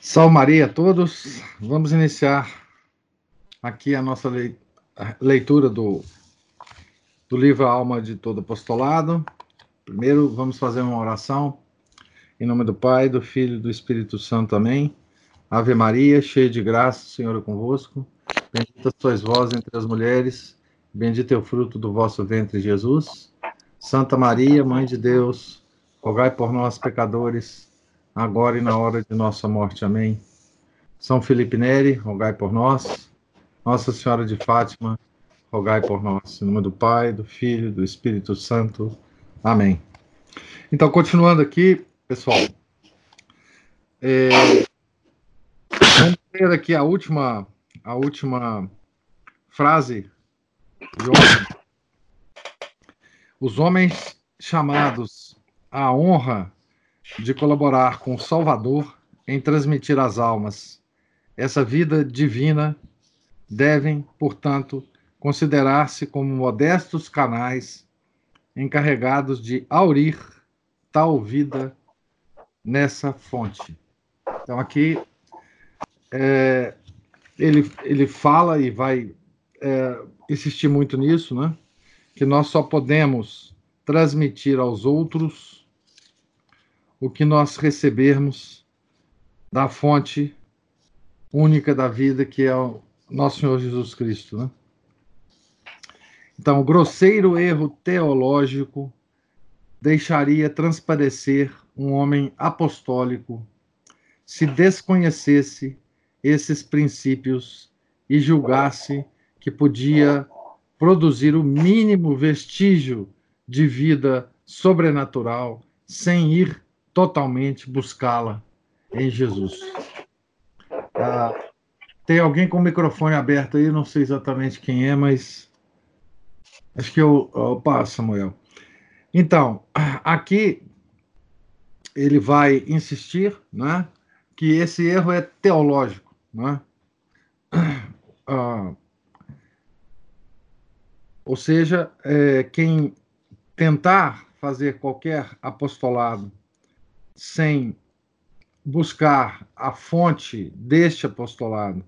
Salve Maria a todos. Vamos iniciar aqui a nossa leitura do, do livro Alma de Todo Apostolado. Primeiro, vamos fazer uma oração. Em nome do Pai, do Filho e do Espírito Santo. Amém. Ave Maria, cheia de graça, o Senhor é convosco. Bendita sois vós entre as mulheres, bendito é o fruto do vosso ventre, Jesus. Santa Maria, Mãe de Deus, rogai por nós, pecadores, agora e na hora de nossa morte. Amém. São Felipe Neri, rogai por nós. Nossa Senhora de Fátima, rogai por nós. Em nome do Pai, do Filho, do Espírito Santo. Amém. Então, continuando aqui, pessoal. É, vamos ler aqui a última, a última frase de ontem. Os homens chamados à honra de colaborar com o Salvador em transmitir às almas essa vida divina devem, portanto, considerar-se como modestos canais encarregados de aurir tal vida nessa fonte. Então, aqui é, ele, ele fala e vai é, insistir muito nisso, né? Que nós só podemos transmitir aos outros o que nós recebermos da fonte única da vida, que é o nosso Senhor Jesus Cristo. Né? Então, o grosseiro erro teológico deixaria transparecer um homem apostólico se desconhecesse esses princípios e julgasse que podia produzir o mínimo vestígio de vida sobrenatural sem ir totalmente buscá-la em Jesus. Ah, tem alguém com o microfone aberto aí, não sei exatamente quem é, mas acho que eu, passo, Samuel. Então, aqui ele vai insistir, né, que esse erro é teológico, né? Ah, ou seja, é, quem tentar fazer qualquer apostolado sem buscar a fonte deste apostolado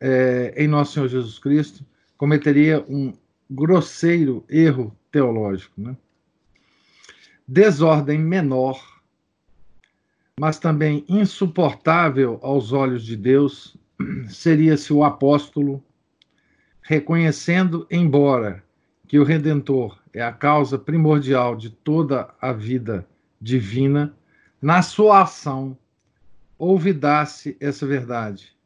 é, em nosso Senhor Jesus Cristo, cometeria um grosseiro erro teológico. Né? Desordem menor, mas também insuportável aos olhos de Deus, seria se o apóstolo, reconhecendo, embora que o Redentor é a causa primordial de toda a vida divina, na sua ação, olvidasse essa verdade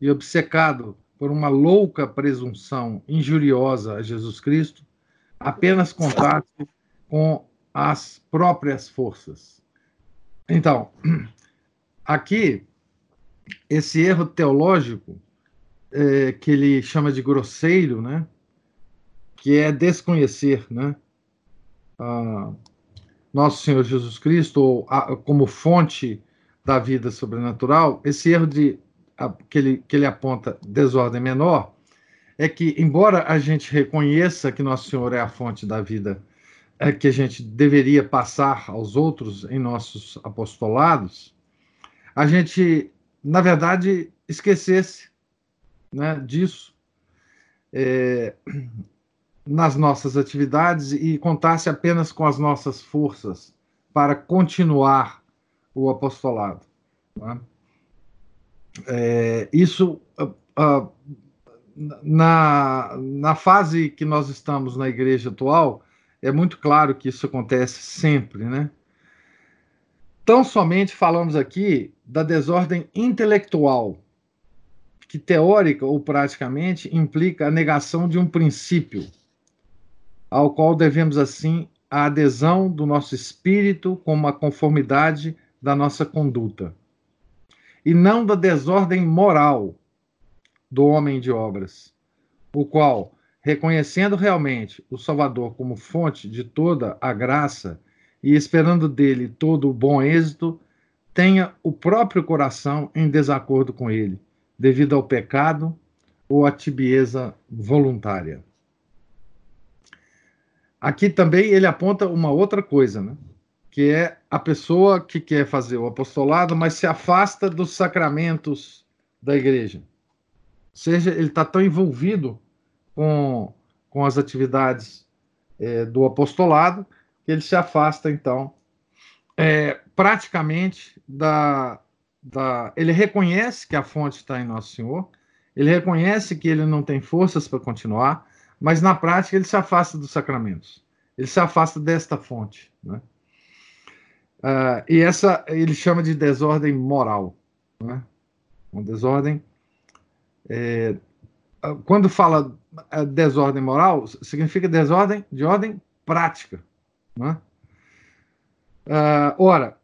e, obcecado por uma louca presunção injuriosa a Jesus Cristo, apenas contasse com as próprias forças. Então, aqui, esse erro teológico, é, que ele chama de grosseiro, né? que é desconhecer né? Ah, nosso Senhor Jesus Cristo como fonte da vida sobrenatural, esse erro de que, ele, que ele aponta desordem menor é que, embora a gente reconheça que Nosso Senhor é a fonte da vida é, que a gente deveria passar aos outros em nossos apostolados, a gente, na verdade, esquecesse né, disso. É, nas nossas atividades e contasse apenas com as nossas forças para continuar o apostolado. Né? É, isso, uh, uh, na, na fase que nós estamos na igreja atual, é muito claro que isso acontece sempre, né? Tão somente falamos aqui da desordem intelectual, que teórica ou praticamente implica a negação de um princípio ao qual devemos, assim, a adesão do nosso espírito como a conformidade da nossa conduta, e não da desordem moral do homem de obras, o qual, reconhecendo realmente o Salvador como fonte de toda a graça e esperando dele todo o bom êxito, tenha o próprio coração em desacordo com ele, devido ao pecado ou à tibieza voluntária. Aqui também ele aponta uma outra coisa, né? que é a pessoa que quer fazer o apostolado, mas se afasta dos sacramentos da igreja. Ou seja, ele está tão envolvido com, com as atividades é, do apostolado que ele se afasta, então, é, praticamente da, da. Ele reconhece que a fonte está em Nosso Senhor, ele reconhece que ele não tem forças para continuar, mas na prática ele se afasta dos sacramentos, ele se afasta desta fonte. Né? Uh, e essa ele chama de desordem moral. Né? Uma desordem. É, quando fala desordem moral, significa desordem de ordem prática. Né? Uh, ora,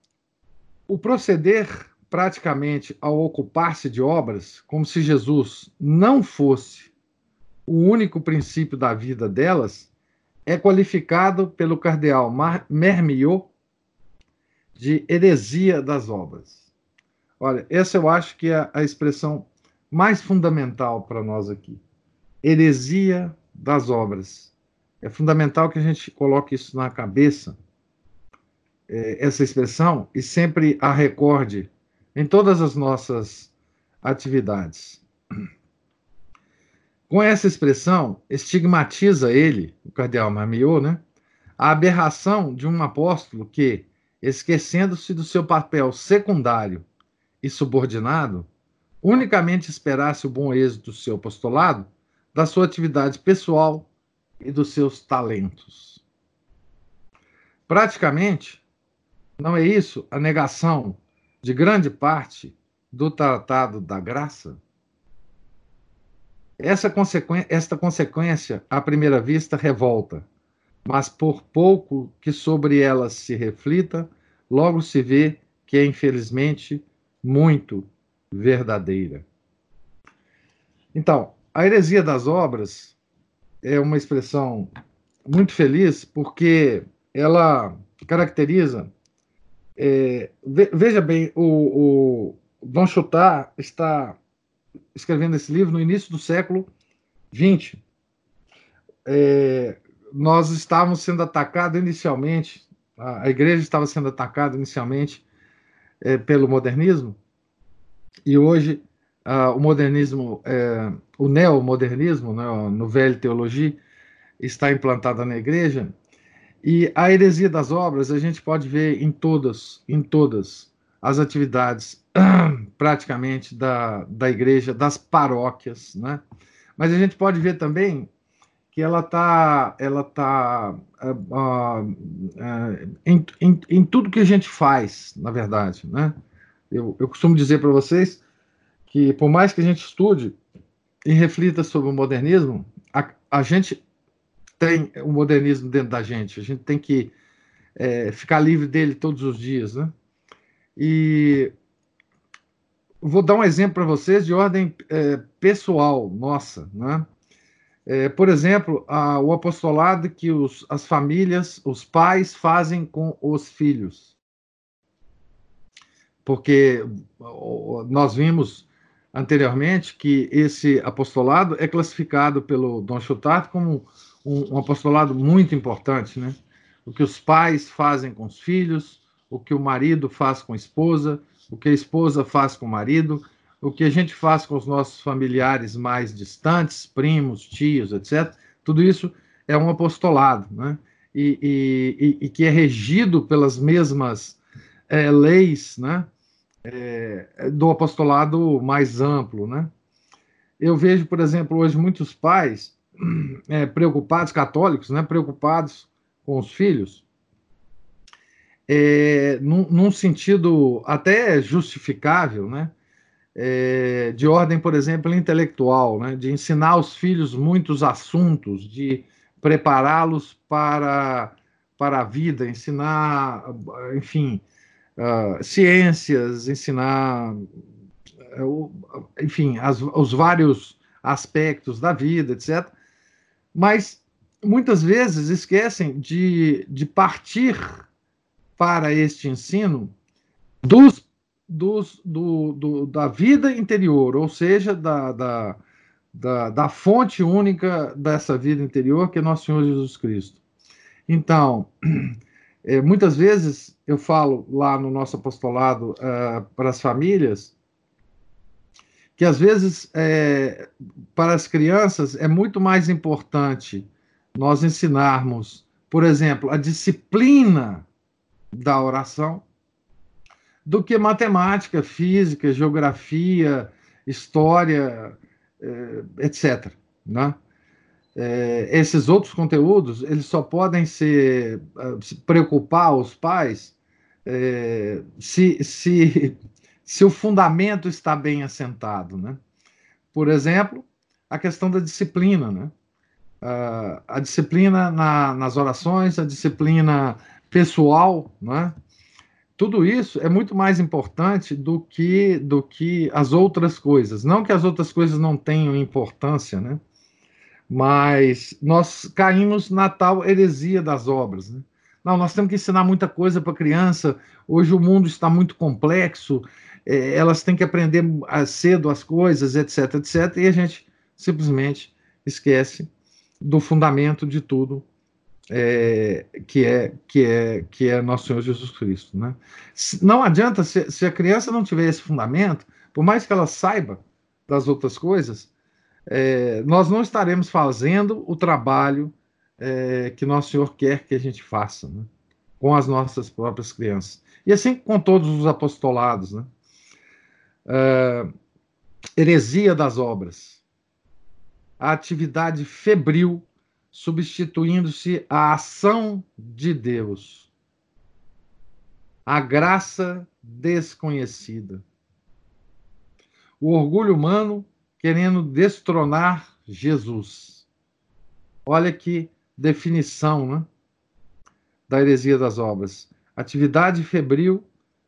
o proceder praticamente ao ocupar-se de obras, como se Jesus não fosse o único princípio da vida delas, é qualificado pelo cardeal Mermiot de heresia das obras. Olha, essa eu acho que é a expressão mais fundamental para nós aqui. Heresia das obras. É fundamental que a gente coloque isso na cabeça, é, essa expressão, e sempre a recorde em todas as nossas atividades. Com essa expressão, estigmatiza ele, o cardeal Marmiot, né, a aberração de um apóstolo que, esquecendo-se do seu papel secundário e subordinado, unicamente esperasse o bom êxito do seu apostolado, da sua atividade pessoal e dos seus talentos. Praticamente, não é isso a negação de grande parte do Tratado da Graça? Essa consequência, esta consequência, à primeira vista, revolta, mas por pouco que sobre ela se reflita, logo se vê que é, infelizmente, muito verdadeira. Então, a heresia das obras é uma expressão muito feliz porque ela caracteriza. É, veja bem, o, o Don Chutar está escrevendo esse livro no início do século XX. É, nós estávamos sendo atacados inicialmente, a, igreja estava sendo atacada inicialmente é, pelo modernismo, e hoje o modernismo, é, o neomodernismo, né, no velho teologia, está implantada na igreja, e a heresia das obras a gente pode ver em todas, em todas as atividades praticamente da, da igreja, das paróquias, né? Mas a gente pode ver também que ela está ela tá, uh, uh, em, em, em, tudo que a gente faz, na verdade. Né? Eu, eu costumo dizer para vocês que, por mais que a gente estude e reflita sobre o modernismo, a, a gente tem o modernismo dentro da gente, a gente tem que é, ficar livre dele todos os dias. Né? E vou dar um exemplo para vocês de ordem é, pessoal nossa. Né? É, por exemplo, a, o apostolado que os, as famílias, os pais fazem com os filhos. Porque nós vimos anteriormente que esse apostolado é classificado pelo Dom Chutard como um, um apostolado muito importante, né? O que os pais fazem com os filhos, o que o marido faz com a esposa, o que a esposa faz com o marido, o que a gente faz com os nossos familiares mais distantes, primos, tios, etc. Tudo isso é um apostolado, né? E, e, e que é regido pelas mesmas é, leis, né? É, do apostolado mais amplo, né? Eu vejo, por exemplo, hoje muitos pais é, preocupados, católicos, né? Preocupados com os filhos, é, num, num, sentido até justificável, né? é, de ordem, por exemplo, intelectual, né? de ensinar aos filhos muitos assuntos, de prepará-los para, para a vida, ensinar, enfim, uh, ciências, ensinar, uh, enfim, as, os vários aspectos da vida, etc. Mas muitas vezes esquecem de, de partir para este ensino dos dos, do, do, da vida interior, ou seja, da, da, da, da, fonte única dessa vida interior, que é nosso Senhor Jesus Cristo. Então, É, muitas vezes eu falo lá no nosso apostolado uh, para as famílias que às vezes é, para as crianças é muito mais importante nós ensinarmos, por exemplo, a disciplina da oração do que matemática, física, geografia, história, eh, etc. Né? Eh, esses outros conteúdos eles só podem eh, se preocupar os pais se, se, se o fundamento está bem assentado, né? Por exemplo, a questão da disciplina, né? Uh, a disciplina na, nas orações, a disciplina pessoal, né? tudo isso é muito mais importante do que do que as outras coisas. Não que as outras coisas não tenham importância, né? Mas nós caímos na tal heresia das obras. Né? Não, nós temos que ensinar muita coisa para a criança. Hoje o mundo está muito complexo. É, elas têm que aprender cedo as coisas, etc, etc. E a gente simplesmente esquece do fundamento de tudo, é, que é que é que é nosso Senhor Jesus Cristo, né? Não adianta se, se, a criança não tiver esse fundamento, por mais que ela saiba das outras coisas, é, nós não estaremos fazendo o trabalho é, que nosso Senhor quer que a gente faça, né? com as nossas próprias crianças e assim com todos os apostolados, né? É, heresia das obras, a atividade febril substituindo-se a ação de Deus, a graça desconhecida, o orgulho humano querendo destronar Jesus. Olha que definição né, da heresia das obras. Atividade febril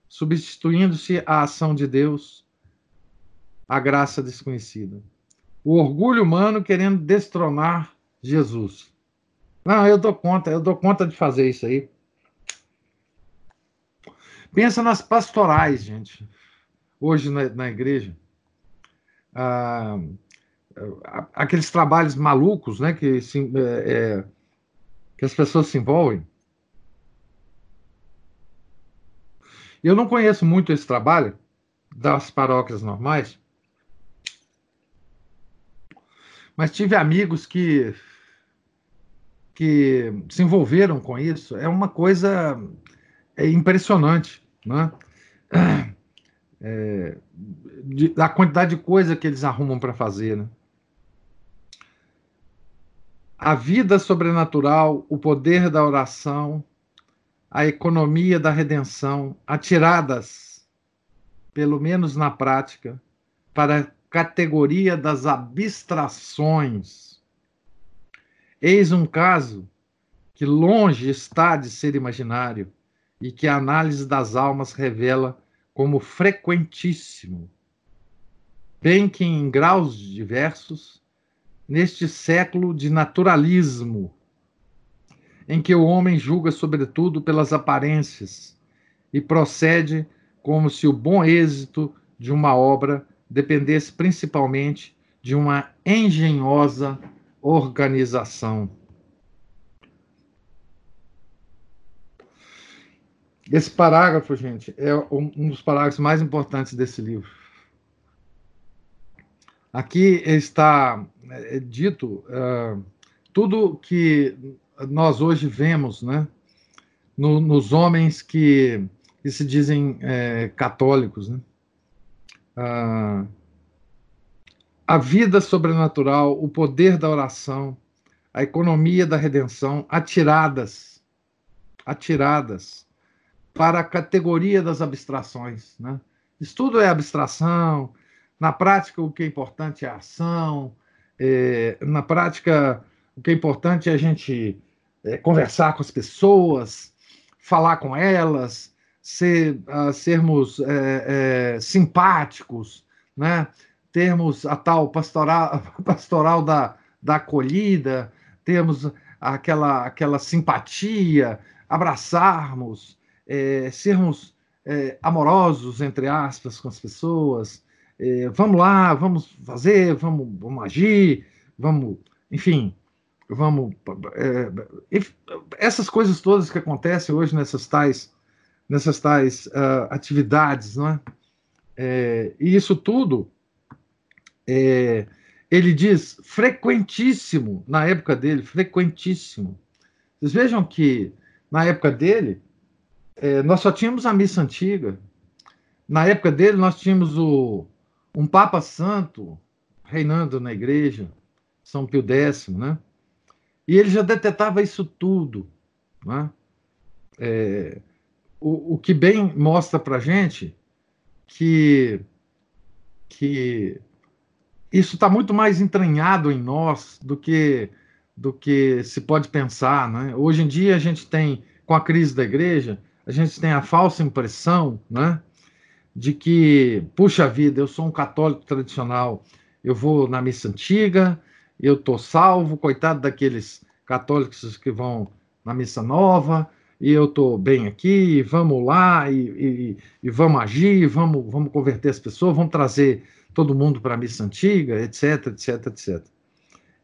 substituindo-se a ação de Deus, a graça desconhecida. O orgulho humano querendo destronar Jesus. Não, eu dou conta, eu dou conta de fazer isso aí. Pensa nas pastorais, gente. Hoje na, na igreja. Ah, aqueles trabalhos malucos, né? Que, se, é, é, que as pessoas se envolvem. Eu não conheço muito esse trabalho das paróquias normais, mas tive amigos que que se envolveram com isso é uma coisa é impressionante, né? É, de, quantidade de coisa que eles arrumam para fazer, né? A vida sobrenatural, o poder da oração, a economia da redenção, atiradas, pelo menos na prática, para a categoria das abstrações Eis um caso que longe está de ser imaginário e que a análise das almas revela como frequentíssimo, bem que em graus diversos, neste século de naturalismo, em que o homem julga sobretudo pelas aparências e procede como se o bom êxito de uma obra dependesse principalmente de uma engenhosa organização. Esse parágrafo, gente, é um dos parágrafos mais importantes desse livro. Aqui está é, dito uh, tudo que nós hoje vemos, né, no, nos homens que, que se dizem é, católicos, né? Uh, a vida sobrenatural, o poder da oração, a economia da redenção, atiradas, atiradas para a categoria das abstrações. Né? Estudo é abstração, na prática o que é importante é a ação, é, na prática o que é importante é a gente é, conversar com as pessoas, falar com elas, ser, uh, sermos é, é, simpáticos, né? Termos a tal pastoral, pastoral da, da acolhida, termos aquela, aquela simpatia, abraçarmos, é, sermos é, amorosos, entre aspas, com as pessoas. É, vamos lá, vamos fazer, vamos, vamos agir, vamos, enfim, vamos é, essas coisas todas que acontecem hoje nessas tais nessas tais uh, atividades, não é? é? E isso tudo, é, ele diz frequentíssimo na época dele, frequentíssimo. Vocês vejam que na época dele é, nós só tínhamos a missa antiga. Na época dele nós tínhamos o, um Papa Santo reinando na igreja, São Pio X, né? E ele já detetava isso tudo. Né? É, o, o que bem mostra para gente que, que isso está muito mais entranhado em nós do que, do que se pode pensar. Né? Hoje em dia, a gente tem, com a crise da igreja, a gente tem a falsa impressão né, de que, puxa vida, eu sou um católico tradicional, eu vou na missa antiga, eu estou salvo, coitado daqueles católicos que vão na missa nova, e eu estou bem aqui, vamos lá, e, e, e, vamos agir, vamos, vamos converter as pessoas, vamos trazer todo mundo para a missa antiga, etc, etc, etc.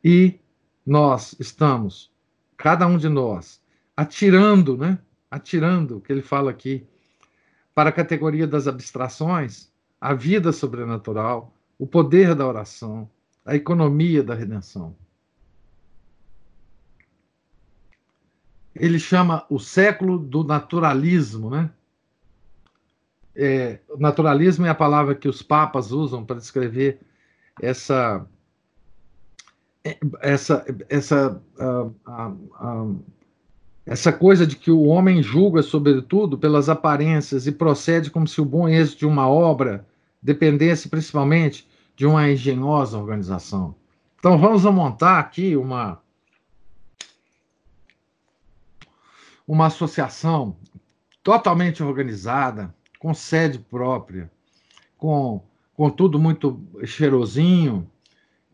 E nós estamos, cada um de nós, atirando, né? Atirando, o que ele fala aqui, para a categoria das abstrações, a vida sobrenatural, o poder da oração, a economia da redenção. Ele chama o século do naturalismo, né? É, naturalismo é a palavra que os papas usam para descrever essa essa essa uh, uh, uh, essa coisa de que o homem julga sobretudo pelas aparências e procede como se o bom êxito de uma obra dependesse principalmente de uma engenhosa organização. Então vamos montar aqui uma uma associação totalmente organizada, com sede própria, com, com tudo muito cheirosinho,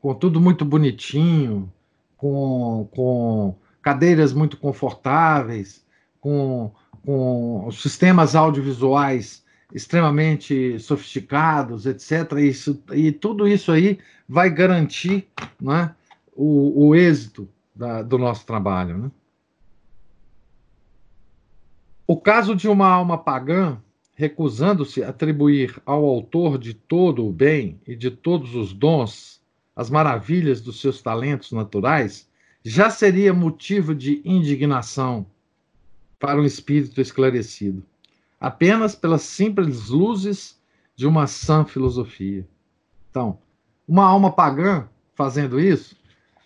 com tudo muito bonitinho, com, com cadeiras muito confortáveis, com, com sistemas audiovisuais extremamente sofisticados, etc. Isso, e tudo isso aí vai garantir né, o, o êxito da, do nosso trabalho. Né? O caso de uma alma pagã recusando-se a atribuir ao autor de todo o bem e de todos os dons as maravilhas dos seus talentos naturais já seria motivo de indignação para um espírito esclarecido apenas pelas simples luzes de uma sã filosofia. Então, uma alma pagã fazendo isso,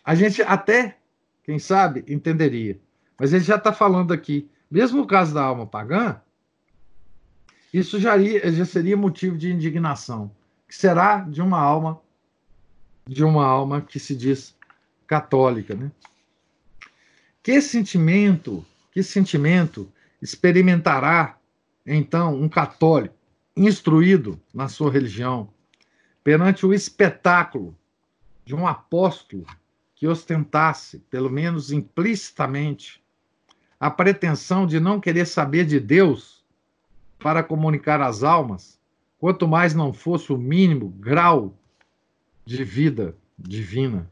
a gente até, quem sabe, entenderia. Mas ele já está falando aqui, mesmo no caso da alma pagã, isso já, ia, já seria motivo de indignação, que será de uma alma, de uma alma que se diz católica, né? Que sentimento, que sentimento experimentará então, um católico instruído na sua religião, perante o espetáculo de um apóstolo que ostentasse, pelo menos implicitamente, a pretensão de não querer saber de Deus para comunicar às almas, quanto mais não fosse o mínimo grau de vida divina.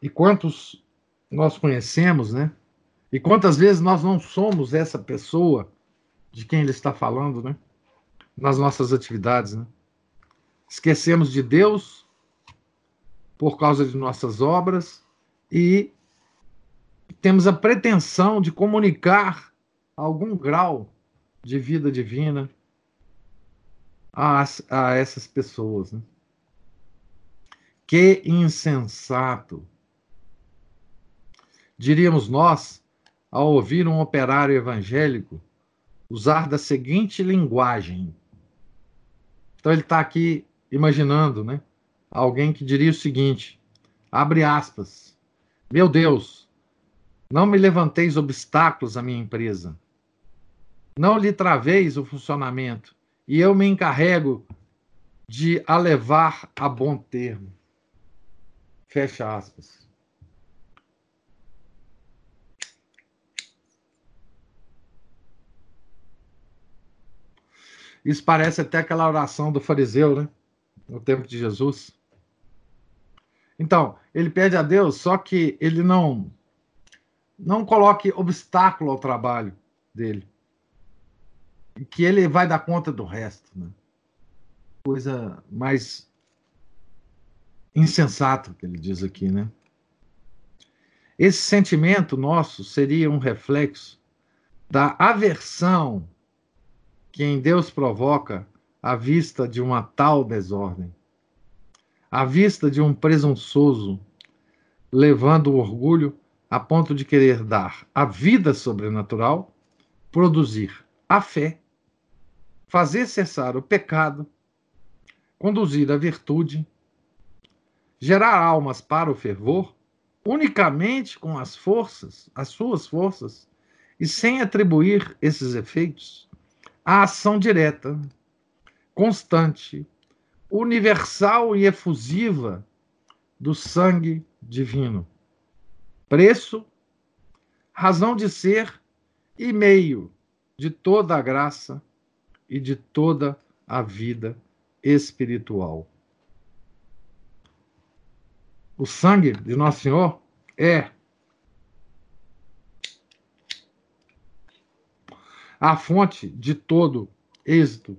E quantos nós conhecemos, né? E quantas vezes nós não somos essa pessoa de quem ele está falando, né? Nas nossas atividades, né? Esquecemos de Deus por causa de nossas obras e temos a pretensão de comunicar algum grau de vida divina a, a essas pessoas. Né? Que insensato! Diríamos nós ao ouvir um operário evangélico usar da seguinte linguagem. Então ele está aqui imaginando, né? Alguém que diria o seguinte: abre aspas, meu Deus, não me levanteis obstáculos à minha empresa, não lhe traveis o funcionamento, e eu me encarrego de a levar a bom termo. Fecha aspas. Isso parece até aquela oração do fariseu, né? No tempo de Jesus. Então, ele pede a Deus, só que ele não não coloque obstáculo ao trabalho dele. Que ele vai dar conta do resto, né? Coisa mais insensata que ele diz aqui, né? Esse sentimento nosso seria um reflexo da aversão que em Deus provoca à vista de uma tal desordem, à vista de um presunçoso levando o orgulho a ponto de querer dar a vida sobrenatural, produzir a fé, fazer cessar o pecado, conduzir a virtude, gerar almas para o fervor, unicamente com as forças, as suas forças, e sem atribuir esses efeitos à ação direta, constante, universal e efusiva do sangue divino preço, razão de ser e meio de toda a graça e de toda a vida espiritual. O sangue de Nosso Senhor é a fonte de todo êxito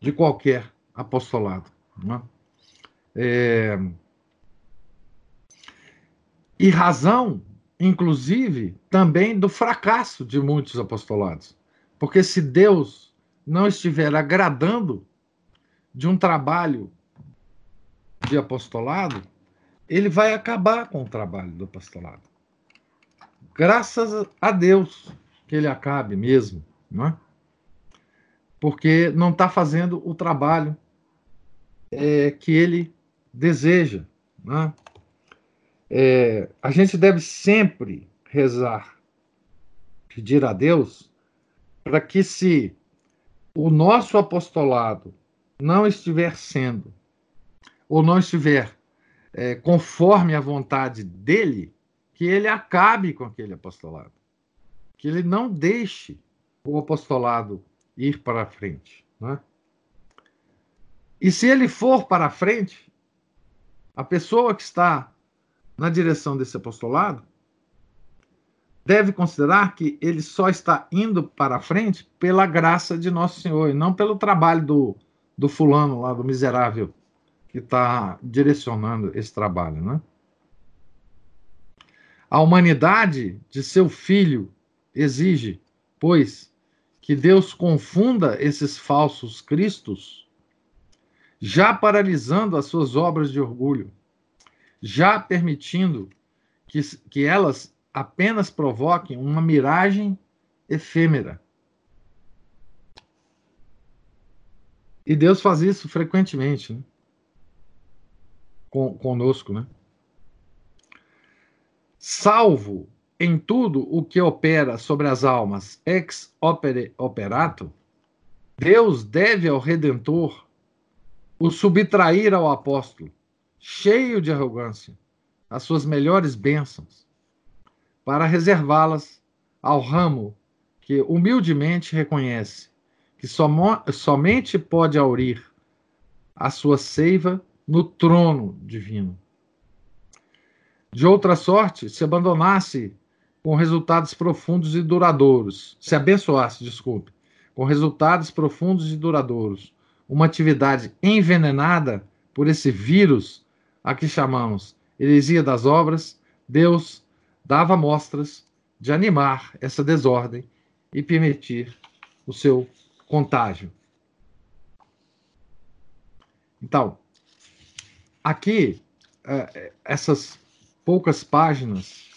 de qualquer apostolado. Não é? E razão, inclusive, também do fracasso de muitos apostolados. Porque se Deus não estiver agradando de um trabalho de apostolado, ele vai acabar com o trabalho do apostolado. Graças a Deus que ele acabe mesmo, não é? porque não está fazendo o trabalho é, que ele deseja. Não é? É, a gente deve sempre rezar, pedir a Deus para que, se o nosso apostolado não estiver sendo, ou não estiver é, conforme a vontade dele, que ele acabe com aquele apostolado. Que ele não deixe o apostolado ir para frente. Né? E se ele for para frente, a pessoa que está na direção desse apostolado, deve considerar que ele só está indo para frente pela graça de Nosso Senhor e não pelo trabalho do, do fulano lá, do miserável, que está direcionando esse trabalho. Né? A humanidade de seu filho exige, pois, que Deus confunda esses falsos cristos, já paralisando as suas obras de orgulho já permitindo que, que elas apenas provoquem uma miragem efêmera. E Deus faz isso frequentemente né? conosco, né? Salvo em tudo o que opera sobre as almas ex opere operato, Deus deve ao Redentor o subtrair ao apóstolo, cheio de arrogância, as suas melhores bênçãos, para reservá-las ao ramo que humildemente reconhece que somente pode aurir a sua seiva no trono divino. De outra sorte, se abandonasse com resultados profundos e duradouros, se abençoasse, desculpe, com resultados profundos e duradouros, uma atividade envenenada por esse vírus a que chamamos heresia das obras, Deus dava mostras de animar essa desordem e permitir o seu contágio. Então, aqui, é, essas poucas páginas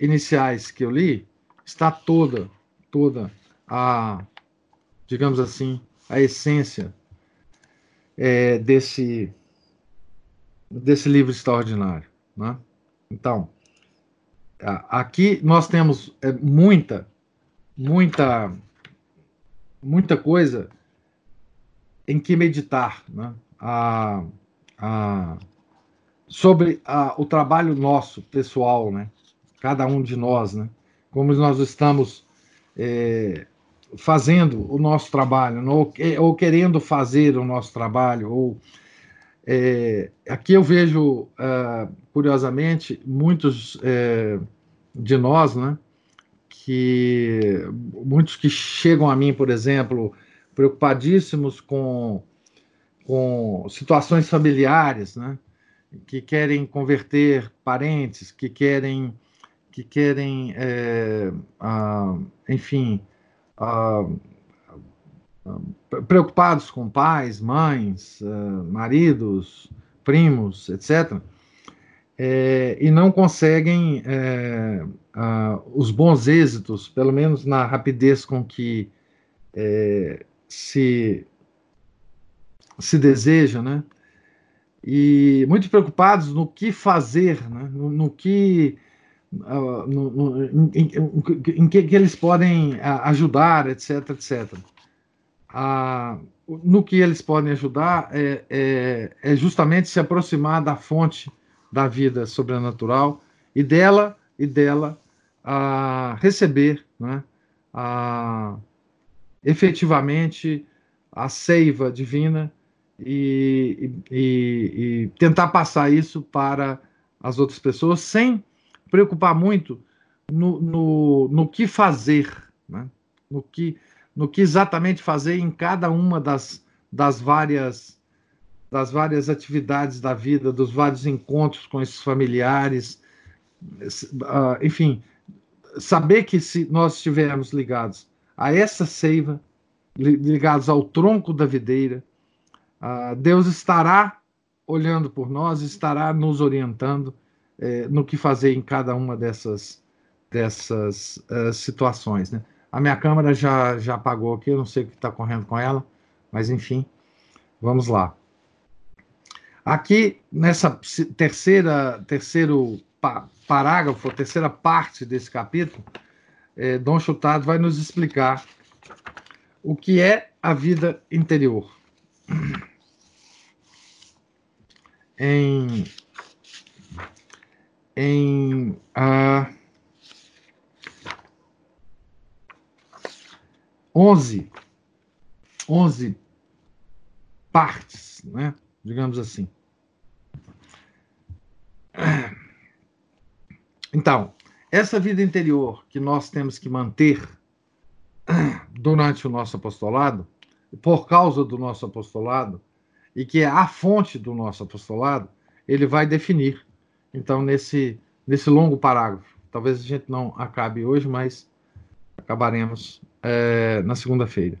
iniciais que eu li, está toda, toda a, digamos assim, a essência é, desse desse livro extraordinário. Né? Então, aqui nós temos é, muita, muita, muita coisa em que meditar né? a, a, sobre a, o trabalho nosso, pessoal, né? cada um de nós, né? como nós estamos é, fazendo o nosso trabalho, ou, ou querendo fazer o nosso trabalho, ou É, aqui eu vejo, uh, curiosamente, muitos é, de nós, né, que muitos que chegam a mim, por exemplo, preocupadíssimos com, com situações familiares, né, que querem converter parentes, que querem, que querem, é, enfim, uh, preocupados com pais, mães, uh, maridos, primos, etc., é, e não conseguem é, os bons êxitos, pelo menos na rapidez com que é, se, se deseja, né? E muito preocupados no que fazer, né? no, no que. Uh, no, no, em, em, em, que, que eles podem ajudar, etc, etc a, no que eles podem ajudar é, é, é, justamente se aproximar da fonte da vida sobrenatural e dela e dela a receber né, a, efetivamente a seiva divina e, e, e, tentar passar isso para as outras pessoas sem preocupar muito no, no, no que fazer, né, no que no que exatamente fazer em cada uma das, das várias das várias atividades da vida, dos vários encontros com esses familiares, uh, enfim, saber que se nós estivermos ligados a essa seiva, ligados ao tronco da videira, uh, Deus estará olhando por nós, estará nos orientando eh, no que fazer em cada uma dessas dessas uh, situações, né? A minha câmera já, já apagou aqui, eu não sei o que está correndo com ela, mas enfim, vamos lá. Aqui, nessa terceira, terceiro parágrafo, terceira parte desse capítulo, é, Dom Chutado vai nos explicar o que é a vida interior. Em, em uh, 11, 11 partes, né? digamos assim. Então, essa vida interior que nós temos que manter durante o nosso apostolado, por causa do nosso apostolado, e que é a fonte do nosso apostolado, ele vai definir. Então, nesse, nesse longo parágrafo, talvez a gente não acabe hoje, mas acabaremos é, na segunda-feira.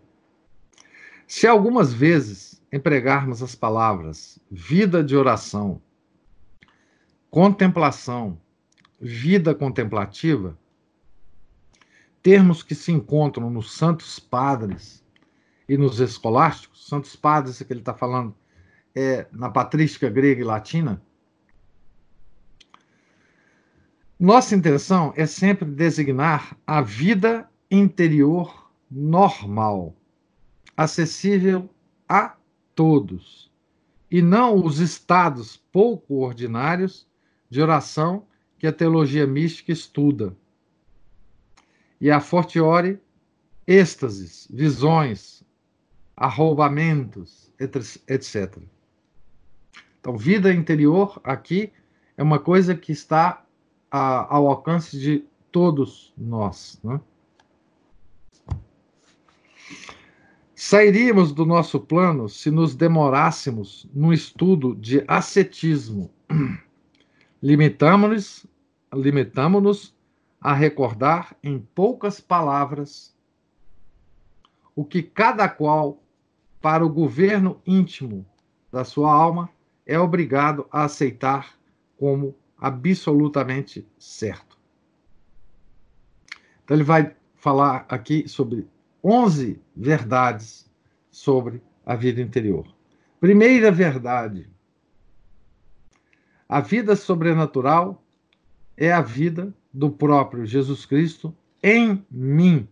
Se algumas vezes empregarmos as palavras vida de oração, contemplação, vida contemplativa, termos que se encontram nos santos padres e nos escolásticos, santos padres é que ele está falando é na patrística grega e latina, nossa intenção é sempre designar a vida interior normal, acessível a todos, e não os estados pouco ordinários de oração que a teologia mística estuda. E a fortiori, êxtases, visões, arroubamentos, etc. Então, vida interior aqui é uma coisa que está a, ao alcance de todos nós. Né? Sairíamos do nosso plano se nos demorássemos no estudo de ascetismo. Limitamos-nos limitamos a recordar em poucas palavras o que cada qual, para o governo íntimo da sua alma, é obrigado a aceitar como absolutamente certo. Então, ele vai falar aqui sobre 11 verdades sobre a vida interior. Primeira verdade: a vida sobrenatural é a vida do próprio Jesus Cristo em mim,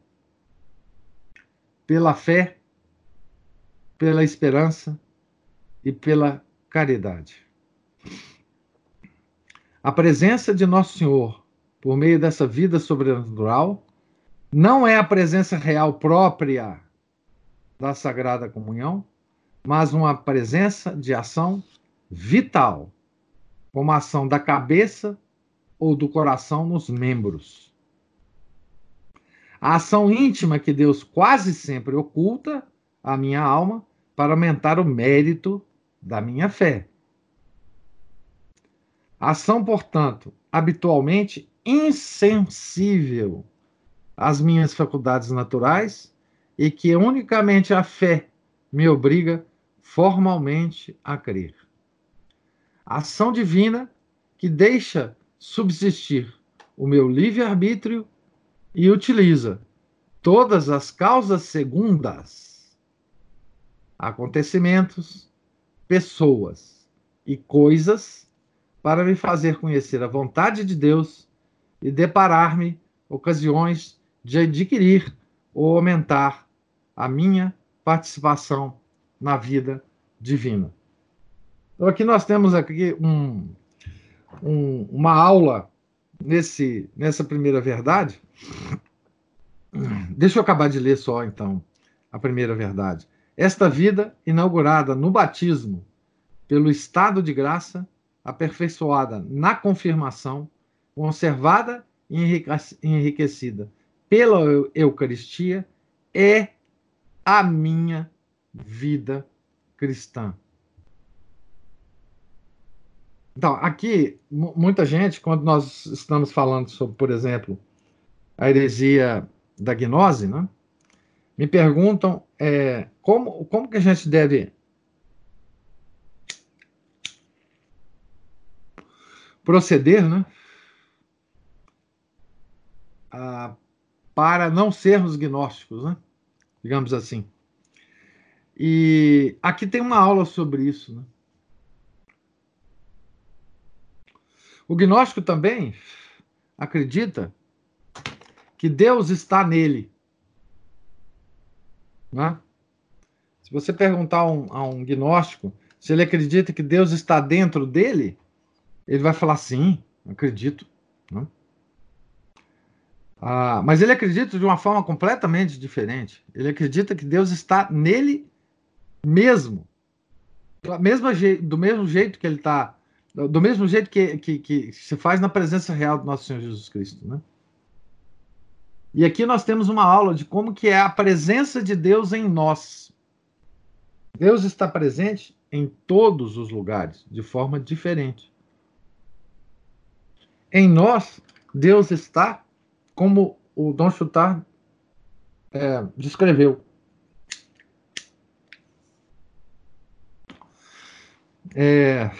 pela fé, pela esperança e pela caridade. A presença de Nosso Senhor por meio dessa vida sobrenatural não é a presença real própria da Sagrada Comunhão, mas uma presença de ação vital, como a ação da cabeça ou do coração nos membros. A ação íntima que Deus quase sempre oculta à minha alma para aumentar o mérito da minha fé. Ação, portanto, habitualmente insensível às minhas faculdades naturais e que unicamente a fé me obriga formalmente a crer. Ação divina que deixa subsistir o meu livre-arbítrio e utiliza todas as causas segundas, acontecimentos, pessoas e coisas para me fazer conhecer a vontade de Deus e deparar-me ocasiões de adquirir ou aumentar a minha participação na vida divina. Então aqui nós temos aqui um, um, uma aula nesse, nessa primeira verdade. Deixa eu acabar de ler só então a primeira verdade. Esta vida inaugurada no batismo pelo estado de graça, aperfeiçoada na confirmação, conservada e enriquecida pela Eucaristia, é a minha vida cristã. Então, aqui, muita gente, quando nós estamos falando sobre, por exemplo, a heresia da gnose, né, me perguntam é, como, como que a gente deve proceder né, a, para não sermos gnósticos, né, digamos assim. E aqui tem uma aula sobre isso. Né? O gnóstico também acredita que Deus está nele. Né? Se você perguntar a um, a um gnóstico se ele acredita que Deus está dentro dele, ele vai falar sim, acredito. Né? Ah, mas ele acredita de uma forma completamente diferente. Ele acredita que Deus está nele mesmo. Do mesmo, jeito, que ele está. Do mesmo jeito que, que, que se faz na presença real do nosso Senhor Jesus Cristo. Né? E aqui nós temos uma aula de como que é a presença de Deus em nós. Deus está presente em todos os lugares, de forma diferente. Em nós, Deus está como o Dom Chutar é, descreveu. É,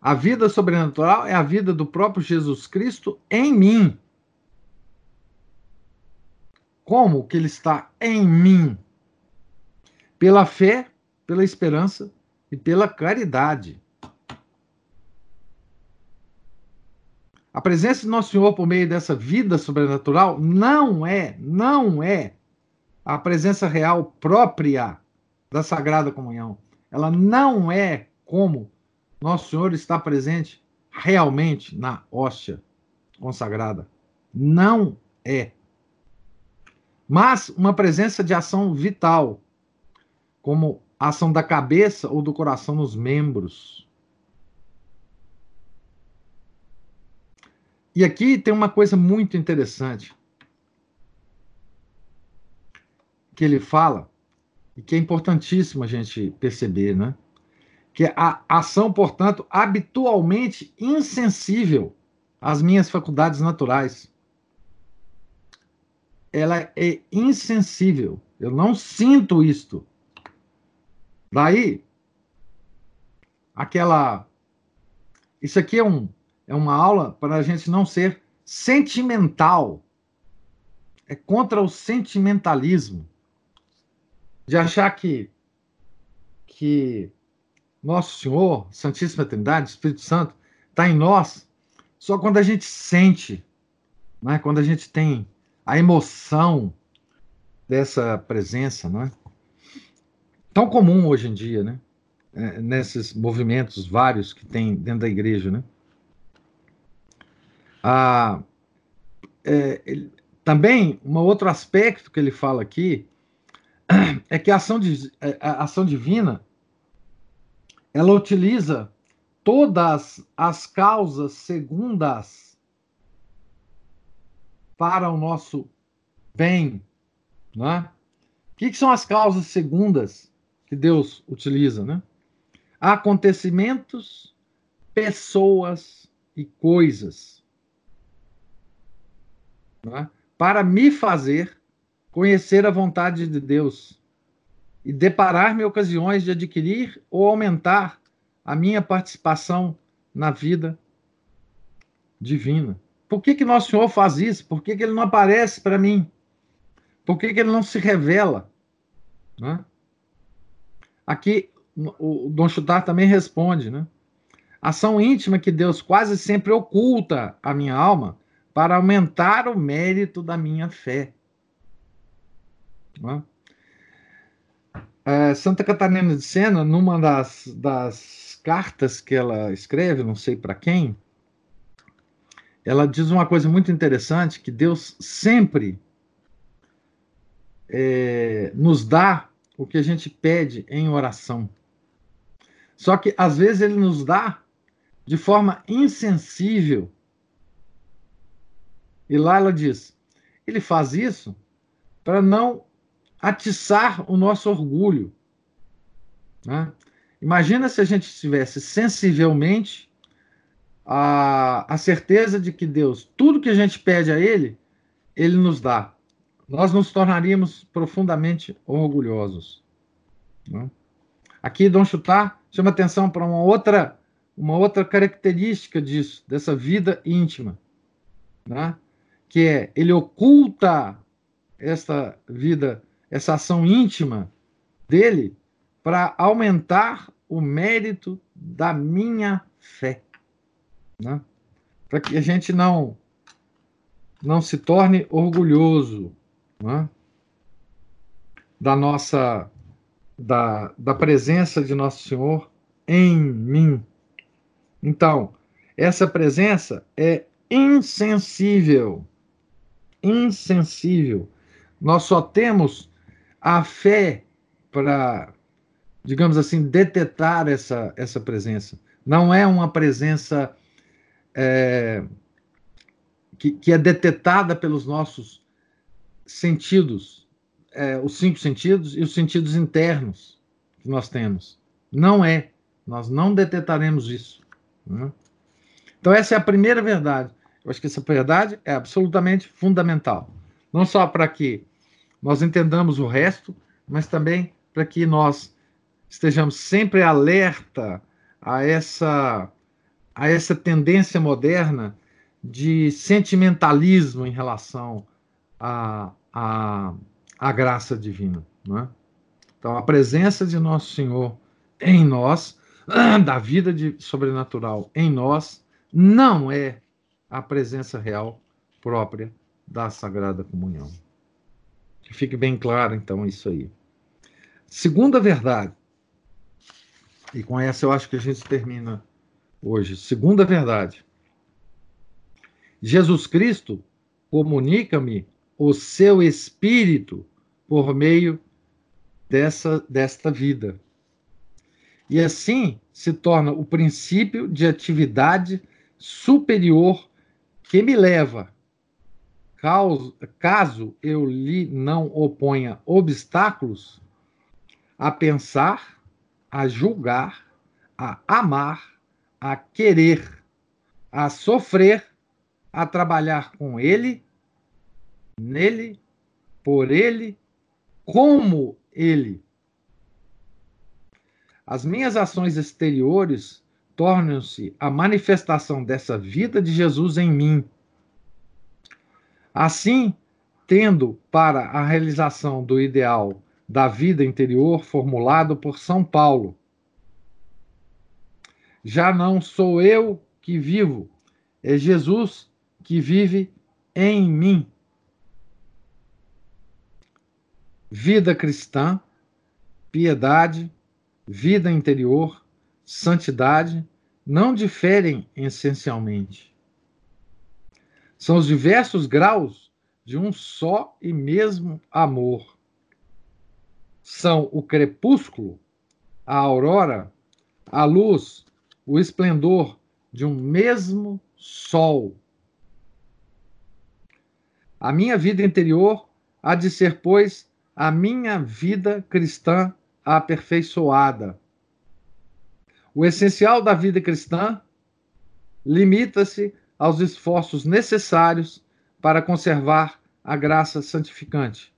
a vida sobrenatural é a vida do próprio Jesus Cristo em mim. Como que ele está em mim? Pela fé, pela esperança e pela caridade. A presença de Nosso Senhor por meio dessa vida sobrenatural não é, não é a presença real própria da Sagrada Comunhão. Ela não é como Nosso Senhor está presente realmente na hóstia consagrada. Não é. Mas uma presença de ação vital, como a ação da cabeça ou do coração nos membros. E aqui tem uma coisa muito interessante que ele fala e que é importantíssimo a gente perceber, né? Que a ação, portanto, habitualmente insensível às minhas faculdades naturais. Ela é insensível. Eu não sinto isto. Daí, aquela. Isso aqui é, um, é uma aula para a gente não ser sentimental. É contra o sentimentalismo de achar que, que Nosso Senhor, Santíssima Trindade, Espírito Santo, está em nós só quando a gente sente, né? quando a gente tem a emoção dessa presença, não é? Tão comum hoje em dia, né? É, nesses movimentos vários que tem dentro da igreja, né? Ah, é, ele, também, um outro aspecto que ele fala aqui é que a ação, de, é, a ação divina ela utiliza todas as causas segundas para o nosso bem, né? O que, que são as causas segundas que Deus utiliza, né? Acontecimentos, pessoas e coisas, né? para me fazer conhecer a vontade de Deus e deparar-me ocasiões de adquirir ou aumentar a minha participação na vida divina. Por que, que Nosso Senhor faz isso? Por que, que ele não aparece para mim? Por que, que ele não se revela? Né? Aqui, o Dom Chutar também responde, né? Ação íntima que Deus quase sempre oculta à minha alma para aumentar o mérito da minha fé. Né? É, Santa Catarina de Sena, numa das, das cartas que ela escreve, não sei para quem, ela diz uma coisa muito interessante, que Deus sempre é, nos dá o que a gente pede em oração. Só que às vezes ele nos dá de forma insensível. E lá ela diz: ele faz isso para não atiçar o nosso orgulho. Né? Imagina se a gente tivesse sensivelmente a, a certeza de que Deus, tudo que a gente pede a Ele, Ele nos dá. Nós nos tornaríamos profundamente orgulhosos. Né? Aqui, Dom Chutar chama atenção para uma outra, uma outra característica disso, dessa vida íntima, né? Que é ele oculta esta vida essa ação íntima dele para aumentar o mérito da minha fé. Né? Para que a gente não, não se torne orgulhoso né? da nossa da, da presença de Nosso Senhor em mim. Então, essa presença é insensível. Insensível. Nós só temos a fé para, digamos assim, detetar essa, essa presença. Não é uma presença é, que, que, é detetada pelos nossos sentidos, é, os cinco sentidos e os sentidos internos que nós temos. Não é. Nós não detetaremos isso. Né? Então, essa é a primeira verdade. Eu acho que essa verdade é absolutamente fundamental. Não só para que nós entendamos o resto, mas também para que nós estejamos sempre alerta a essa a essa tendência moderna de sentimentalismo em relação à, à, à graça divina. É? Então, a presença de Nosso Senhor em nós, da vida de, sobrenatural em nós, não é a presença real própria da Sagrada Comunhão. Que fique bem claro, então, isso aí. Segunda verdade, e com essa eu acho que a gente termina hoje. Segunda verdade. Jesus Cristo comunica-me o seu espírito por meio dessa desta vida. E assim se torna o princípio de atividade superior que me leva caso, eu lhe não oponha obstáculos, a pensar, a julgar, a amar, a querer, a sofrer, a trabalhar com ele, nele, por ele, como ele. As minhas ações exteriores tornam-se a manifestação dessa vida de Jesus em mim Assim, tendo para a realização do ideal da vida interior formulado por São Paulo, já não sou eu que vivo, é Jesus que vive em mim. Vida cristã, piedade, vida interior, santidade não diferem essencialmente. São os diversos graus de um só e mesmo amor. são o crepúsculo, a aurora, a luz, o esplendor de um mesmo sol. A minha vida interior há de ser, pois, a minha vida cristã aperfeiçoada. O essencial da vida cristã limita-se aos esforços necessários para conservar a graça santificante.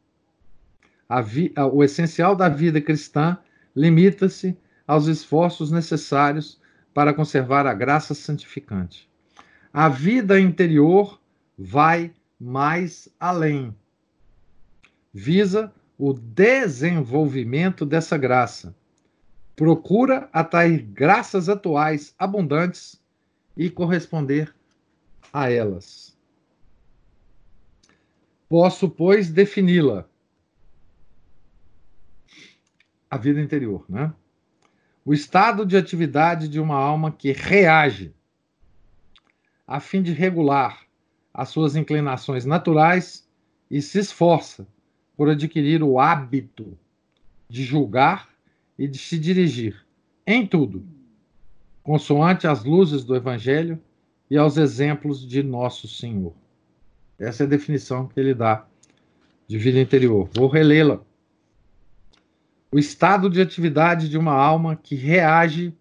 A vi, o essencial da vida cristã limita-se aos esforços necessários para conservar a graça santificante. A vida interior vai mais além. Visa o desenvolvimento dessa graça. Procura atrair graças atuais abundantes e corresponder a elas. Posso, pois, defini-la. A vida interior, né? O estado de atividade de uma alma que reage a fim de regular as suas inclinações naturais e se esforça por adquirir o hábito de julgar e de se dirigir em tudo, consoante as luzes do Evangelho e aos exemplos de nosso Senhor. Essa é a definição que ele dá de vida interior. Vou relê-la. O estado de atividade de uma alma que reage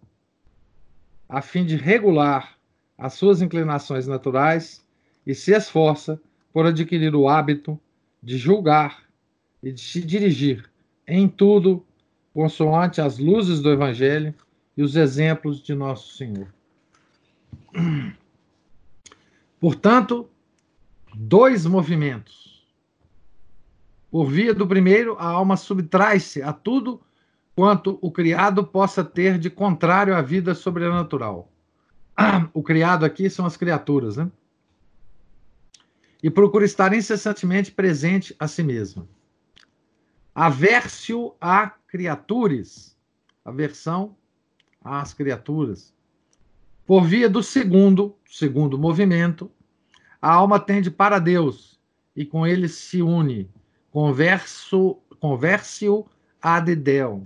a fim de regular as suas inclinações naturais e se esforça por adquirir o hábito de julgar e de se dirigir em tudo consoante as luzes do Evangelho e os exemplos de nosso Senhor. Portanto, dois movimentos. Por via do primeiro, a alma subtrai-se a tudo quanto o criado possa ter de contrário à vida sobrenatural. O criado aqui são as criaturas, né? E procura estar incessantemente presente a si mesma. Aversio a criaturas, aversão às criaturas. Por via do segundo, segundo movimento, a alma tende para Deus e com ele se une. Converso, conversio ad Deum.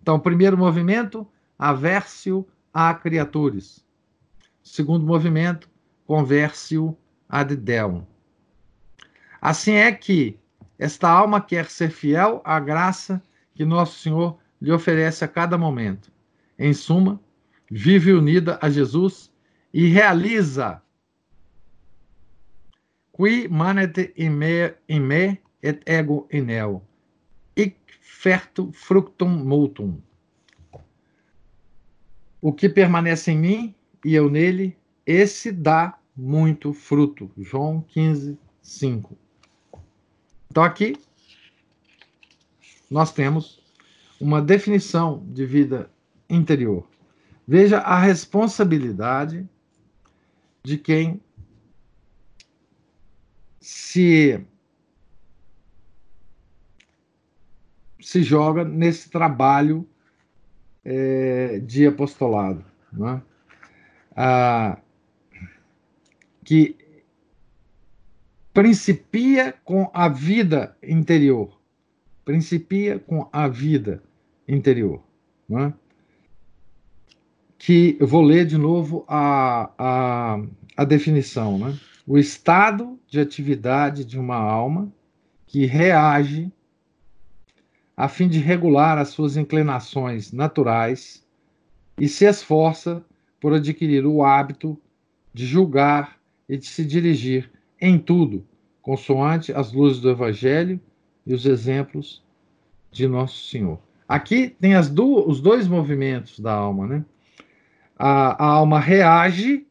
Então, primeiro movimento, aversio a criaturas. Segundo movimento, conversio ad Deum. Assim é que esta alma quer ser fiel à graça que nosso Senhor lhe oferece a cada momento. Em suma, vive unida a Jesus e realiza qui manet in me, in me et ego in eo, hic fertum fructum multum. O que permanece em mim e eu nele, esse dá muito fruto. João 15, 5. Então aqui nós temos uma definição de vida interior. Veja a responsabilidade de quem se se joga nesse trabalho é, de apostolado, né? ah, que principia com a vida interior, principia com a vida interior, né? que eu vou ler de novo a, a, a definição, né? O estado de atividade de uma alma que reage a fim de regular as suas inclinações naturais e se esforça por adquirir o hábito de julgar e de se dirigir em tudo, consoante as luzes do Evangelho e os exemplos de Nosso Senhor. Aqui tem do, os dois movimentos da alma, né? A, a alma reage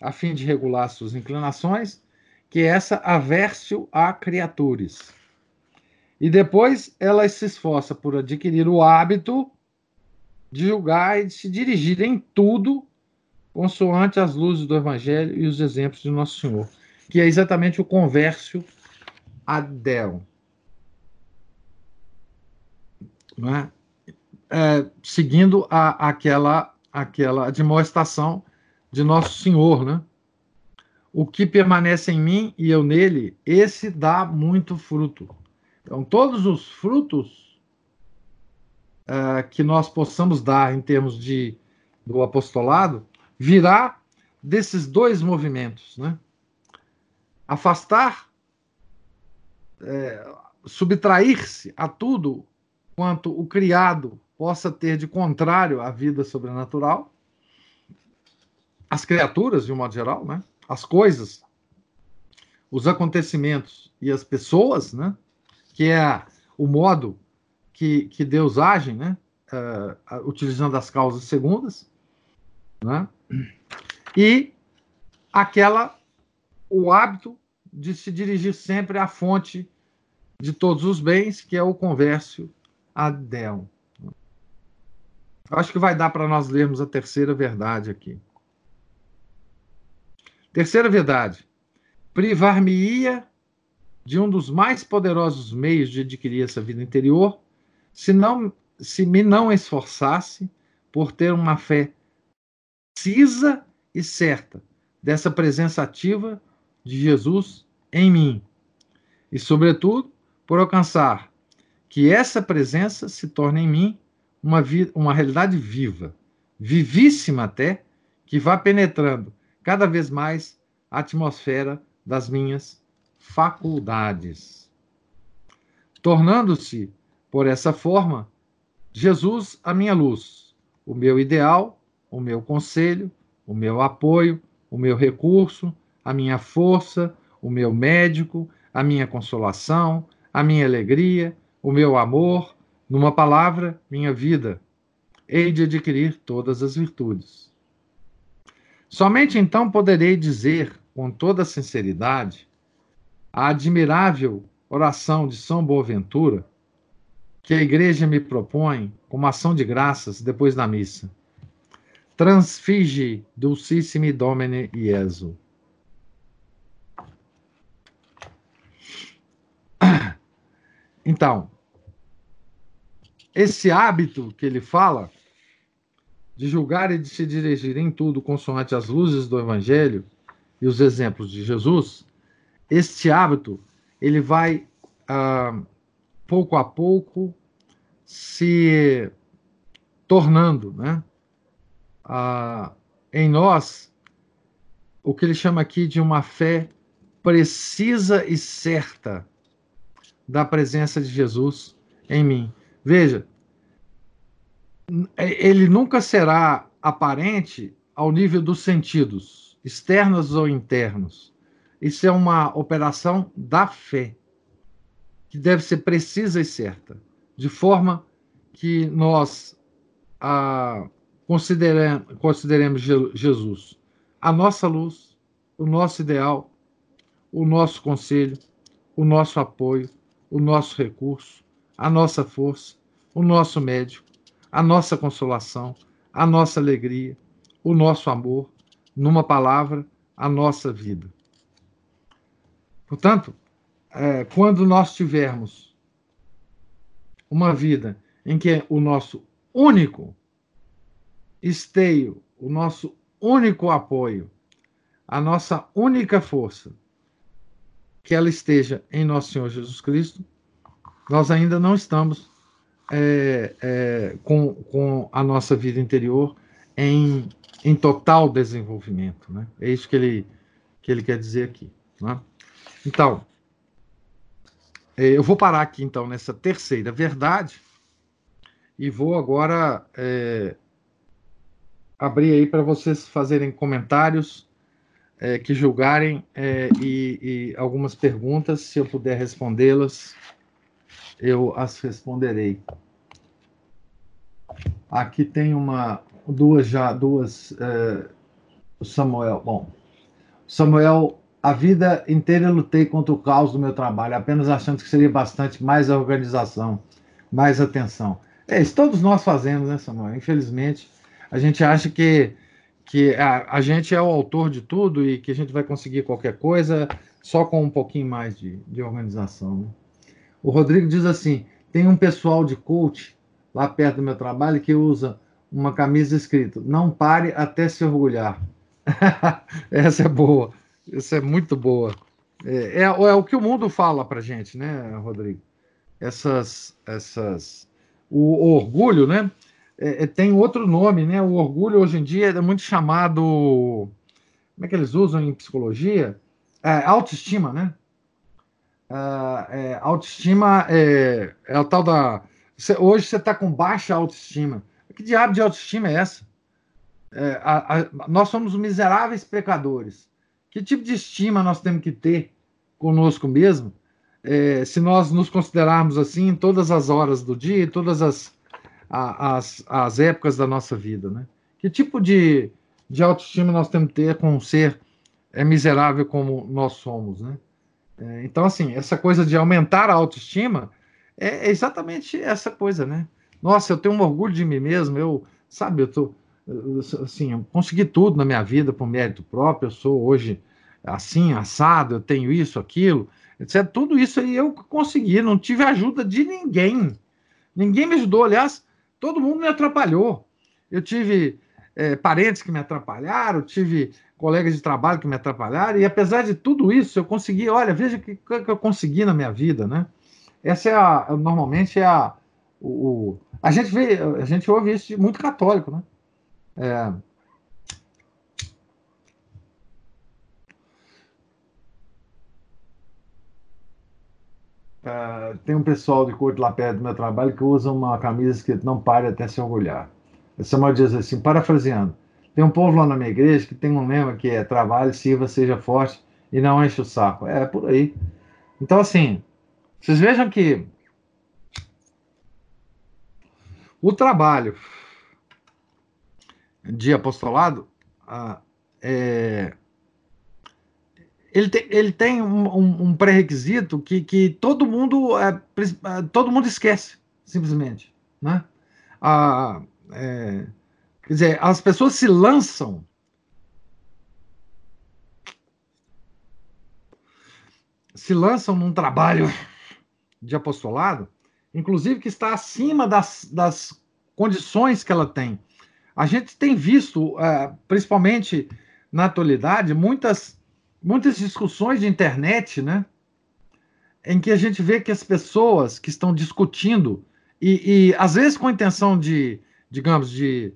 a fim de regular suas inclinações, que é essa aversio a criaturas. E depois ela se esforça por adquirir o hábito de julgar e de se dirigir em tudo consoante as luzes do Evangelho e os exemplos de Nosso Senhor, que é exatamente o convérsio Adel. Não é? É, seguindo a, aquela, aquela demonstração de Nosso Senhor, né? O que permanece em mim e eu nele, esse dá muito fruto. Então, todos os frutos uh, que nós possamos dar em termos de do apostolado virá desses dois movimentos, né? Afastar, é, subtrair-se a tudo quanto o criado possa ter de contrário à vida sobrenatural, as criaturas, de um modo geral, né? as coisas, os acontecimentos e as pessoas, né? que é o modo que, que Deus age, né? Uh, utilizando as causas segundas, né? e aquela o hábito de se dirigir sempre à fonte de todos os bens, que é o convércio Adel. Acho que vai dar para nós lermos a terceira verdade aqui. Terceira verdade. Privar-me-ia de um dos mais poderosos meios de adquirir essa vida interior, se, não, se me não esforçasse por ter uma fé precisa e certa dessa presença ativa de Jesus em mim. E, sobretudo, por alcançar que essa presença se torne em mim uma, uma realidade viva, vivíssima até, que vá penetrando cada vez mais a atmosfera das minhas faculdades. Tornando-se, por essa forma, Jesus a minha luz, o meu ideal, o meu conselho, o meu apoio, o meu recurso, a minha força, o meu médico, a minha consolação, a minha alegria, o meu amor, numa palavra, minha vida. Hei de adquirir todas as virtudes. Somente então poderei dizer com toda sinceridade a admirável oração de São Boaventura que a igreja me propõe como ação de graças depois da missa. Transfige dulcissimi Domine Iesu. Então, esse hábito que ele fala de julgar e de se dirigir em tudo consoante as luzes do Evangelho e os exemplos de Jesus, este hábito ele vai ah, pouco a pouco se tornando, né, ah, em nós o que ele chama aqui de uma fé precisa e certa da presença de Jesus em mim. Veja, ele nunca será aparente ao nível dos sentidos, externos ou internos. Isso é uma operação da fé, que deve ser precisa e certa, de forma que nós ah, consideremos, consideremos Jesus a nossa luz, o nosso ideal, o nosso conselho, o nosso apoio, o nosso recurso, a nossa força, o nosso médico, a nossa consolação, a nossa alegria, o nosso amor, numa palavra, a nossa vida. Portanto, é, quando nós tivermos uma vida em que o nosso único esteio, o nosso único apoio, a nossa única força que ela esteja em nosso Senhor Jesus Cristo, nós ainda não estamos é, é, com, com a nossa vida interior em, em total desenvolvimento. Né? É isso que ele, que ele quer dizer aqui. Né? Então, é, eu vou parar aqui então nessa terceira verdade e vou agora é, abrir aí para vocês fazerem comentários é, que julgarem é, e, e, algumas perguntas, se eu puder respondê-las, eu as responderei. Aqui tem uma, duas já, duas. É, Samuel, bom, Samuel, a vida inteira lutei contra o caos do meu trabalho, apenas achando que seria bastante mais organização, mais atenção. É isso todos nós fazemos, né, Samuel? Infelizmente, a gente acha que que a, a, gente é o autor de tudo e que a gente vai conseguir qualquer coisa só com um pouquinho mais de, de organização. Né? O Rodrigo diz assim: tem um pessoal de coach lá perto do meu trabalho que usa uma camisa escrita: Não pare até se orgulhar. Essa é boa, essa é muito boa. É, é, é o que o mundo fala para gente, né, Rodrigo? essas, essas, o, o orgulho, né? É, é, tem outro nome, né? O orgulho hoje em dia é muito chamado, como é que eles usam em psicologia? É, autoestima, né? É, autoestima é, é a tal da. hoje você está com baixa autoestima. Que diabo de autoestima é essa? É, a, a, nós somos miseráveis pecadores. Que tipo de estima nós temos que ter conosco mesmo é, se nós nos considerarmos assim em todas as horas do dia, todas as, as, as épocas da nossa vida, né? Que tipo de, de autoestima nós temos que ter com um ser é, miserável como nós somos, né? É, então, assim, essa coisa de aumentar a autoestima é, é exatamente essa coisa, né? Nossa, eu tenho um orgulho de mim mesmo, eu, sabe, eu tô, assim, eu consegui tudo na minha vida por mérito próprio, eu sou hoje assim, assado, eu tenho isso, aquilo, etc. Tudo isso aí eu consegui, não tive ajuda de ninguém. Ninguém me ajudou, aliás, todo mundo me atrapalhou. Eu tive é, parentes que me atrapalharam, tive colegas de trabalho que me atrapalharam, e apesar de tudo isso, eu consegui, olha, veja o que, que eu consegui na minha vida, né? Essa é a, normalmente é a, o, a gente vê, a gente ouve isso de muito católico, né? É, Uh, tem um pessoal de corte lá perto do meu trabalho que usa uma camisa escrita não pare até se orgulhar. O Samuel diz assim, parafraseando, tem um povo lá na minha igreja que tem um lema que é trabalhe, sirva, seja forte e não enche o saco. É, por aí. Então, assim, vocês vejam que o trabalho de apostolado uh, é, ele tem, ele tem um, um, um pré-requisito que, que todo mundo é, é, todo mundo esquece, simplesmente. Né? Ah, é, quer dizer, as pessoas se lançam se lançam num trabalho de apostolado, inclusive que está acima das, das condições que ela tem. A gente tem visto, é, principalmente na atualidade, muitas muitas discussões de internet, né? Em que a gente vê que as pessoas que estão discutindo, e, e às vezes com a intenção de, digamos, de,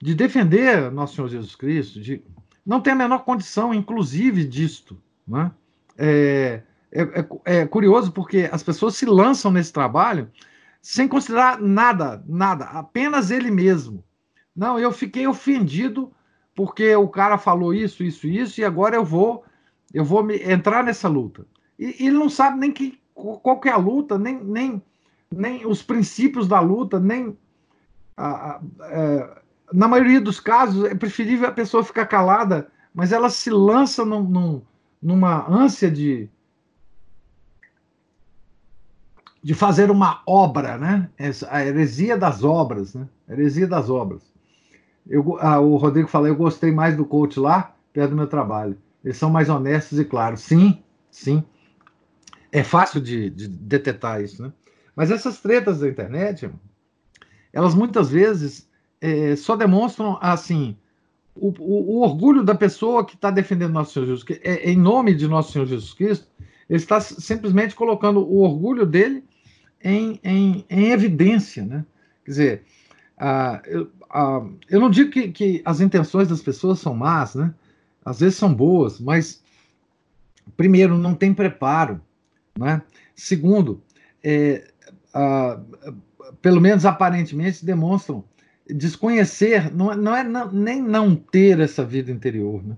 de defender nosso Senhor Jesus Cristo, de, não tem a menor condição, inclusive, disto. Né? É, é, é, é curioso porque as pessoas se lançam nesse trabalho sem considerar nada, nada, apenas ele mesmo. Não, eu fiquei ofendido porque o cara falou isso, isso, isso, e agora eu vou, eu vou me, entrar nessa luta. E, ele não sabe nem que, qual que é a luta, nem, nem, nem os princípios da luta, nem. A, a, a, é, na maioria dos casos, é preferível a pessoa ficar calada, mas ela se lança num, num, numa ânsia de, de fazer uma obra, né? A heresia das obras, né? A heresia das obras. Eu, ah, o Rodrigo fala, eu gostei mais do coach lá, perto do meu trabalho. Eles são mais honestos e claros. Sim, sim. É fácil de, de detectar isso, né? Mas essas tretas da internet, elas muitas vezes é, só demonstram, assim, o, o, o, orgulho da pessoa que está defendendo nosso Senhor Jesus Cristo, é, em nome de nosso Senhor Jesus Cristo, ele está simplesmente colocando o orgulho dele em, em, em evidência, né? Quer dizer, ah, eu, ah, eu não digo que, que, as intenções das pessoas são más, né? Às vezes são boas, mas primeiro não tem preparo, né? Segundo, é, ah, pelo menos aparentemente demonstram desconhecer, não, é, não é não, nem não ter essa vida interior, né?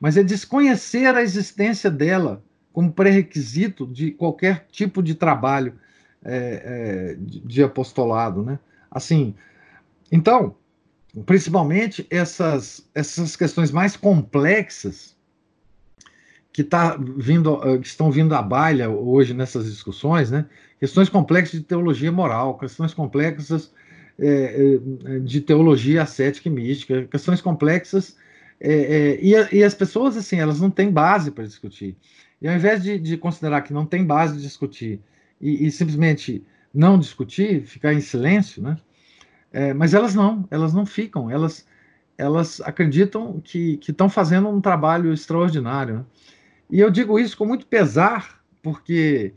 mas é desconhecer a existência dela como pré-requisito de qualquer tipo de trabalho é, é, de, de apostolado, né? Assim, então, principalmente essas, essas questões mais complexas que, tá vindo, eh, que estão vindo à baila hoje nessas discussões, né? questões complexas de teologia moral, questões complexas é, de teologia ascética e mística, questões complexas, é, é, e, e, as pessoas, assim, elas não têm base para discutir. E ao invés de, de, considerar que não tem base de discutir e, e simplesmente não discutir, ficar em silêncio, né? É, mas elas não, elas não ficam, elas, elas acreditam que estão fazendo um trabalho extraordinário. Né? E eu digo isso com muito pesar, porque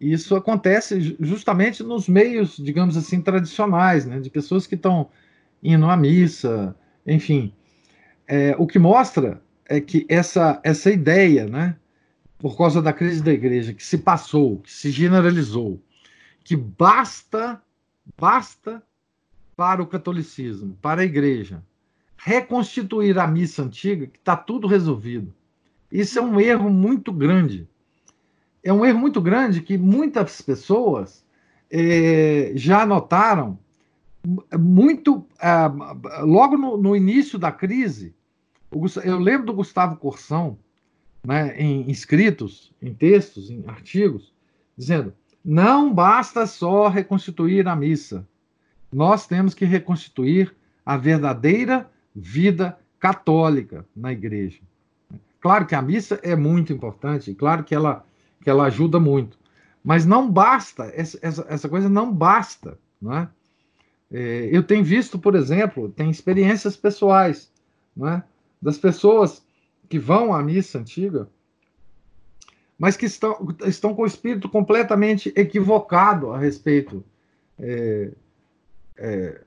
isso acontece justamente nos meios, digamos assim, tradicionais, né, de pessoas que estão indo à missa, enfim. É, o que mostra é que essa, essa ideia, né, por causa da crise da igreja, que se passou, que se generalizou, que basta, basta para o catolicismo, para a igreja, reconstituir a missa antiga, que está tudo resolvido. Isso é um erro muito grande. É um erro muito grande que muitas pessoas eh, já notaram muito ah, logo no, no, início da crise. Eu lembro do Gustavo Corsão, né, em escritos, em textos, em artigos, dizendo: não basta só reconstituir a missa, nós temos que reconstituir a verdadeira vida católica na igreja. Claro que a missa é muito importante, claro que ela, que ela ajuda muito, mas não basta, essa, essa, essa coisa não basta. Não é? Eu tenho visto, por exemplo, tem experiências pessoais não é? das pessoas que vão à missa antiga, mas que estão, estão com o espírito completamente equivocado a respeito é, é,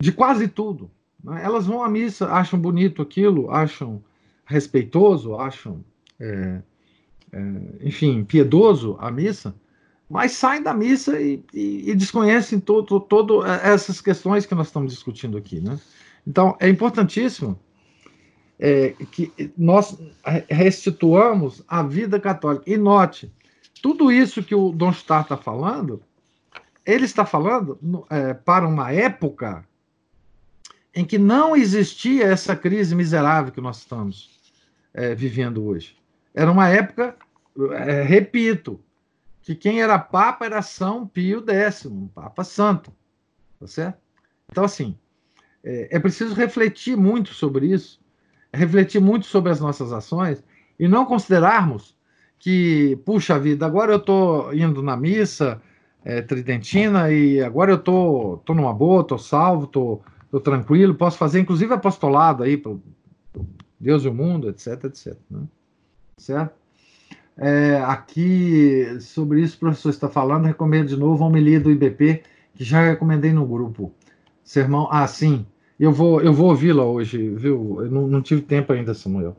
de quase tudo. Né? Elas vão à missa, acham bonito aquilo, acham respeitoso, acham, é, é, enfim, piedoso a missa, mas saem da missa e, e, e desconhecem todo, todo essas questões que nós estamos discutindo aqui. Né? Então, é importantíssimo é, que nós restituamos a vida católica. E note, tudo isso que o Dom Star está falando, ele está falando é, para uma época em que não existia essa crise miserável que nós estamos é, vivendo hoje. Era uma época, é, repito, que quem era Papa era São Pio X, um Papa Santo. Tá certo? Então, assim, é, é preciso refletir muito sobre isso, refletir muito sobre as nossas ações e não considerarmos que, puxa vida, agora eu estou indo na missa é, tridentina e agora eu tô, tô numa boa, estou salvo, estou tô tranquilo, posso fazer inclusive apostolado aí para Deus e o mundo, etc, etc. Né? Certo? É, aqui, sobre isso, o professor está falando, recomendo de novo a homilia do IBP, que já recomendei no grupo. Sermão, ah, sim, eu vou, eu vou ouvi-la hoje, viu? Eu não, não tive tempo ainda, Samuel.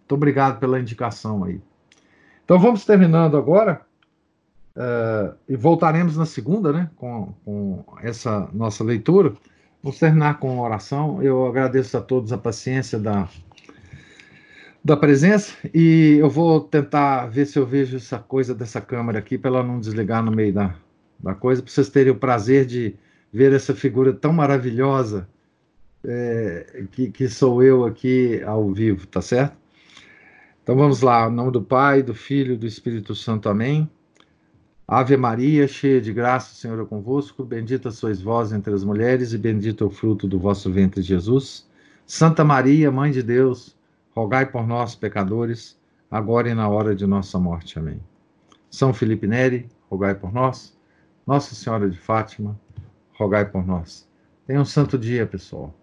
Muito obrigado pela indicação aí. Então vamos terminando agora. Uh, e voltaremos na segunda, né, com, com essa nossa leitura. Vamos terminar com uma oração. Eu agradeço a todos a paciência da, da presença e eu vou tentar ver se eu vejo essa coisa dessa câmera aqui para ela não desligar no meio da, da coisa, para vocês terem o prazer de ver essa figura tão maravilhosa é, que, que sou eu aqui ao vivo, tá certo? Então vamos lá, em nome do Pai, do Filho e do Espírito Santo, amém. Ave Maria, cheia de graça, o Senhor é convosco. Bendita sois vós entre as mulheres, e bendito é o fruto do vosso ventre, Jesus. Santa Maria, Mãe de Deus, rogai por nós, pecadores, agora e na hora de nossa morte. Amém. São Felipe Neri, rogai por nós. Nossa Senhora de Fátima, rogai por nós. Tenha um santo dia, pessoal.